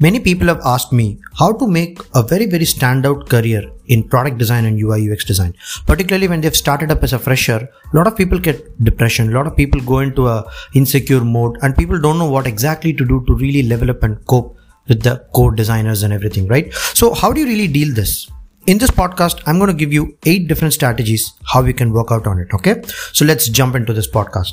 Many people have asked me how to make a very, very standout career in product design and UI UX design. Particularly when they've started up as a fresher, a lot of people get depression, a lot of people go into a insecure mode and people don't know what exactly to do to really level up and cope with the code designers and everything, right? So how do you really deal this? In this podcast, I'm going to give you eight different strategies how you can work out on it. Okay. So let's jump into this podcast.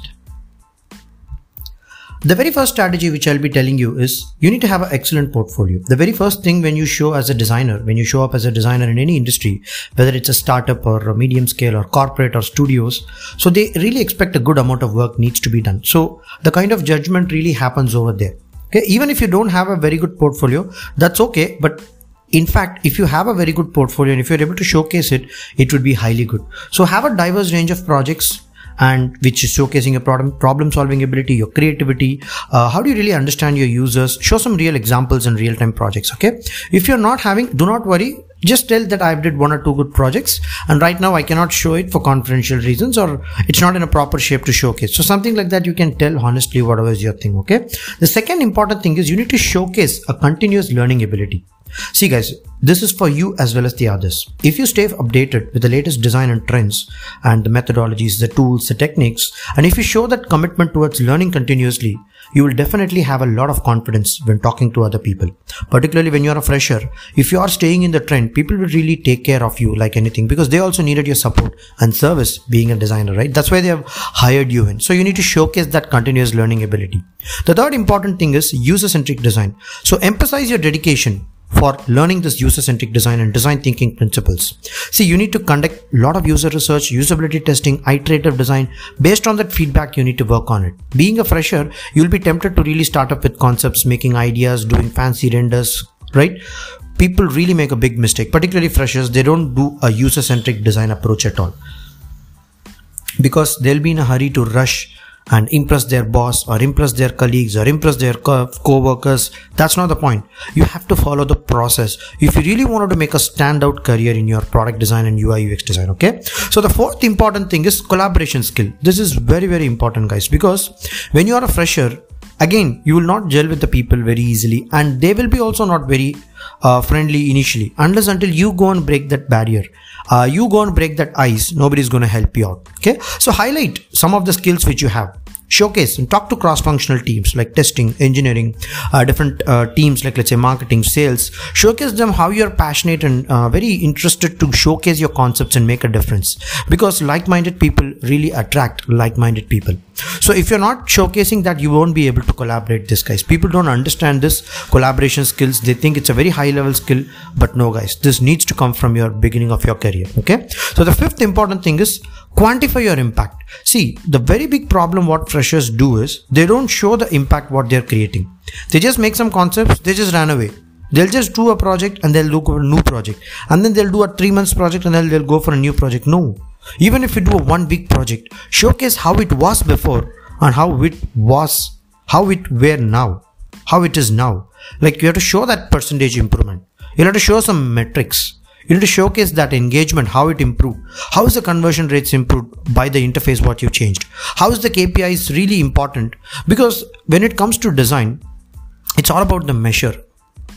The very first strategy which I'll be telling you is you need to have an excellent portfolio. The very first thing when you show as a designer, when you show up as a designer in any industry, whether it's a startup or a medium scale or corporate or studios, so they really expect a good amount of work needs to be done. So the kind of judgment really happens over there. Okay, even if you don't have a very good portfolio, that's okay, but in fact if you have a very good portfolio and if you're able to showcase it it would be highly good so have a diverse range of projects and which is showcasing your problem problem solving ability your creativity uh, how do you really understand your users show some real examples and real time projects okay if you're not having do not worry just tell that I've did one or two good projects and right now I cannot show it for confidential reasons or it's not in a proper shape to showcase. So something like that you can tell honestly whatever is your thing. Okay. The second important thing is you need to showcase a continuous learning ability. See guys, this is for you as well as the others. If you stay updated with the latest design and trends and the methodologies, the tools, the techniques, and if you show that commitment towards learning continuously, you will definitely have a lot of confidence when talking to other people. Particularly when you're a fresher, if you are staying in the trend, people will really take care of you like anything because they also needed your support and service being a designer, right? That's why they have hired you in. So you need to showcase that continuous learning ability. The third important thing is user centric design. So emphasize your dedication for learning this user-centric design and design thinking principles. See, you need to conduct a lot of user research, usability testing, iterative design. Based on that feedback, you need to work on it. Being a fresher, you'll be tempted to really start up with concepts, making ideas, doing fancy renders, right? People really make a big mistake, particularly freshers. They don't do a user-centric design approach at all because they'll be in a hurry to rush and impress their boss or impress their colleagues or impress their co- workers That's not the point. You have to follow the process. If you really wanted to make a standout career in your product design and UI UX design, okay? So the fourth important thing is collaboration skill. This is very, very important guys because when you are a fresher, again, you will not gel with the people very easily and they will be also not very uh, friendly initially unless until you go and break that barrier. Uh, you go and break that ice nobody's going to help you out okay? So highlight some of the skills which you have showcase and talk to cross-functional teams like testing engineering uh, different uh, teams like let's say marketing sales. Showcase them how you're passionate and uh, very interested to showcase your concepts and make a difference. Because like-minded people really attract like-minded people. So if you're not showcasing that you won't be able to collaborate this guys. People don't understand this collaboration skills. They think it's a very high level skill but no guys. This needs to come from your beginning of your career okay? So the fifth important thing is quantify your impact. See the very big problem what freshers do is they don't show the impact what they're creating. They just make some concepts they just run away. They'll just do a project and they'll look for a new project. And then they'll do a three months project and then they'll go for a new project. No. Even if you do a one week project showcase how it was before and how it was how it were now how it is now. Like you have to show that percentage improvement. You have to show some metrics you need to showcase that engagement, how it improved. How is the conversion rates improved by the interface what you changed? How is the KPIs really important? Because when it comes to design, it's all about the measure.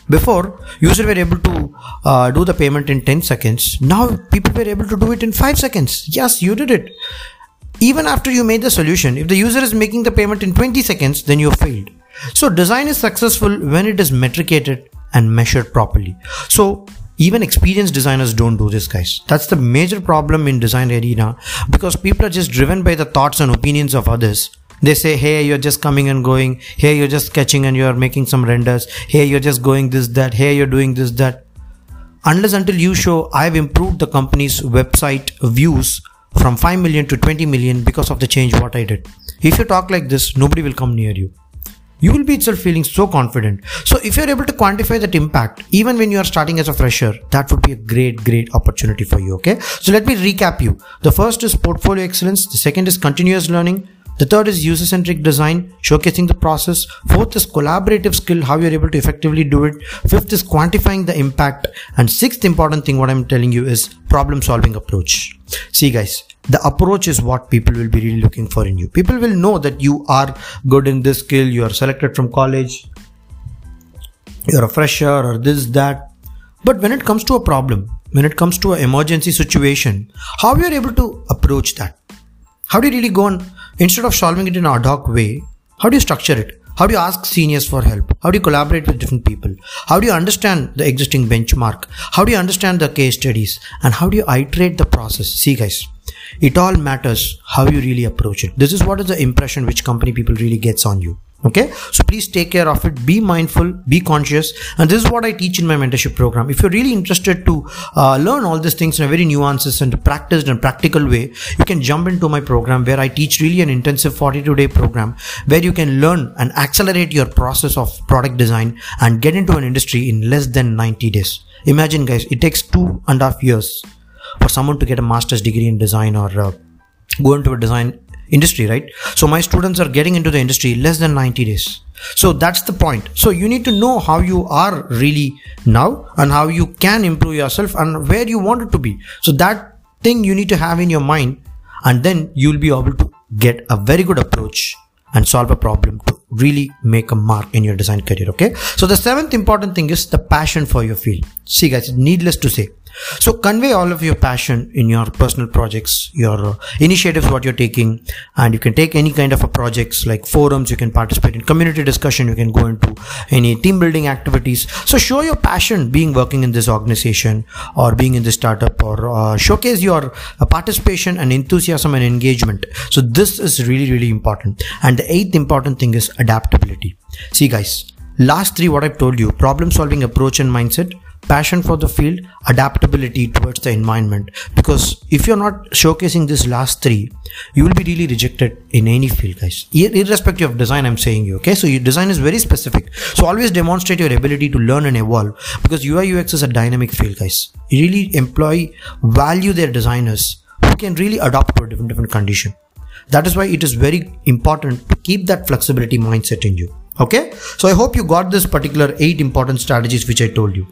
Before, users were able to uh, do the payment in 10 seconds. Now people were able to do it in 5 seconds. Yes, you did it. Even after you made the solution, if the user is making the payment in 20 seconds, then you failed. So design is successful when it is metricated and measured properly. So even experienced designers don't do this guys. That's the major problem in design arena because people are just driven by the thoughts and opinions of others. They say hey you're just coming and going. Hey you're just sketching and you're making some renders. Hey you're just going this that. Hey you're doing this that. Unless until you show i've improved the company's website views from 5 million to 20 million because of the change what i did. If you talk like this nobody will come near you you will be itself feeling so confident. So if you're able to quantify that impact, even when you are starting as a fresher, that would be a great, great opportunity for you. Okay. So let me recap you. The first is portfolio excellence. The second is continuous learning. The third is user centric design, showcasing the process. Fourth is collaborative skill, how you're able to effectively do it. Fifth is quantifying the impact. And sixth important thing, what I'm telling you is problem solving approach. See guys, the approach is what people will be really looking for in you. People will know that you are good in this skill, you are selected from college, you're a fresher or this that but when it comes to a problem when it comes to an emergency situation how you are able to approach that how do you really go on instead of solving it in ad hoc way how do you structure it? How do you ask seniors for help? How do you collaborate with different people? How do you understand the existing benchmark? How do you understand the case studies? And how do you iterate the process? See guys it all matters how you really approach it. This is what is the impression which company people really gets on you. Okay? So please take care of it. Be mindful. Be conscious. And this is what i teach in my mentorship program. If you're really interested to uh, learn all these things in a very nuances and practiced and practical way you can jump into my program where i teach really an intensive 42 day program where you can learn and accelerate your process of product design and get into an industry in less than 90 days. Imagine guys it takes two and a half years for someone to get a master's degree in design or uh, go into a design industry right? So my students are getting into the industry less than 90 days. So that's the point. So you need to know how you are really now and how you can improve yourself and where you want it to be. So that thing you need to have in your mind and then you'll be able to get a very good approach and solve a problem to really make a mark in your design career okay? So the seventh important thing is the passion for your field. See guys needless to say so convey all of your passion in your personal projects, your initiatives, what you're taking, and you can take any kind of a projects like forums. You can participate in community discussion. You can go into any team building activities. So show your passion being working in this organization or being in this startup or uh, showcase your uh, participation and enthusiasm and engagement. So this is really really important. And the eighth important thing is adaptability. See guys, last three what I've told you: problem solving approach and mindset passion for the field, adaptability towards the environment. Because if you're not showcasing these last three, you will be really rejected in any field, guys. Irrespective of design, I'm saying you. Okay, so your design is very specific. So always demonstrate your ability to learn and evolve because UI UX is a dynamic field, guys. You really employ value their designers who can really adapt to a different different condition. That is why it is very important to keep that flexibility mindset in you. Okay, so I hope you got this particular eight important strategies which I told you.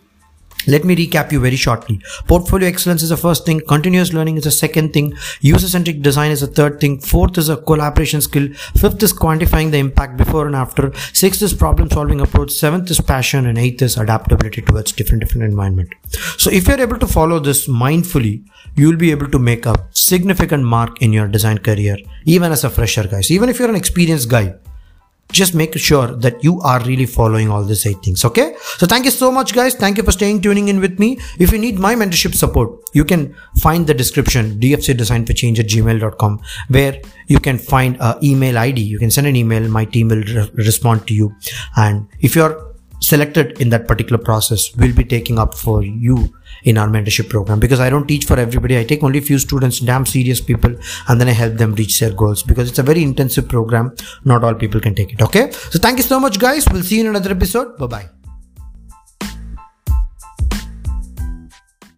Let me recap you very shortly. Portfolio excellence is the first thing, continuous learning is the second thing, user centric design is the third thing, fourth is a collaboration skill, fifth is quantifying the impact before and after, sixth is problem solving approach, seventh is passion, and eighth is adaptability towards different different environment. So if you're able to follow this mindfully, you will be able to make a significant mark in your design career, even as a fresher guys. Even if you're an experienced guy, just make sure that you are really following all these eight things okay? So thank you so much guys. Thank you for staying tuning in with me. If you need my mentorship support you can find the description dfc design for change at gmail.com where you can find a email id you can send an email. My team will re- respond to you. And if you're selected in that particular process will be taking up for you in our mentorship program because I don't teach for everybody. I take only few students, damn serious people, and then I help them reach their goals because it's a very intensive program. Not all people can take it. Okay. So thank you so much, guys. We'll see you in another episode. Bye bye.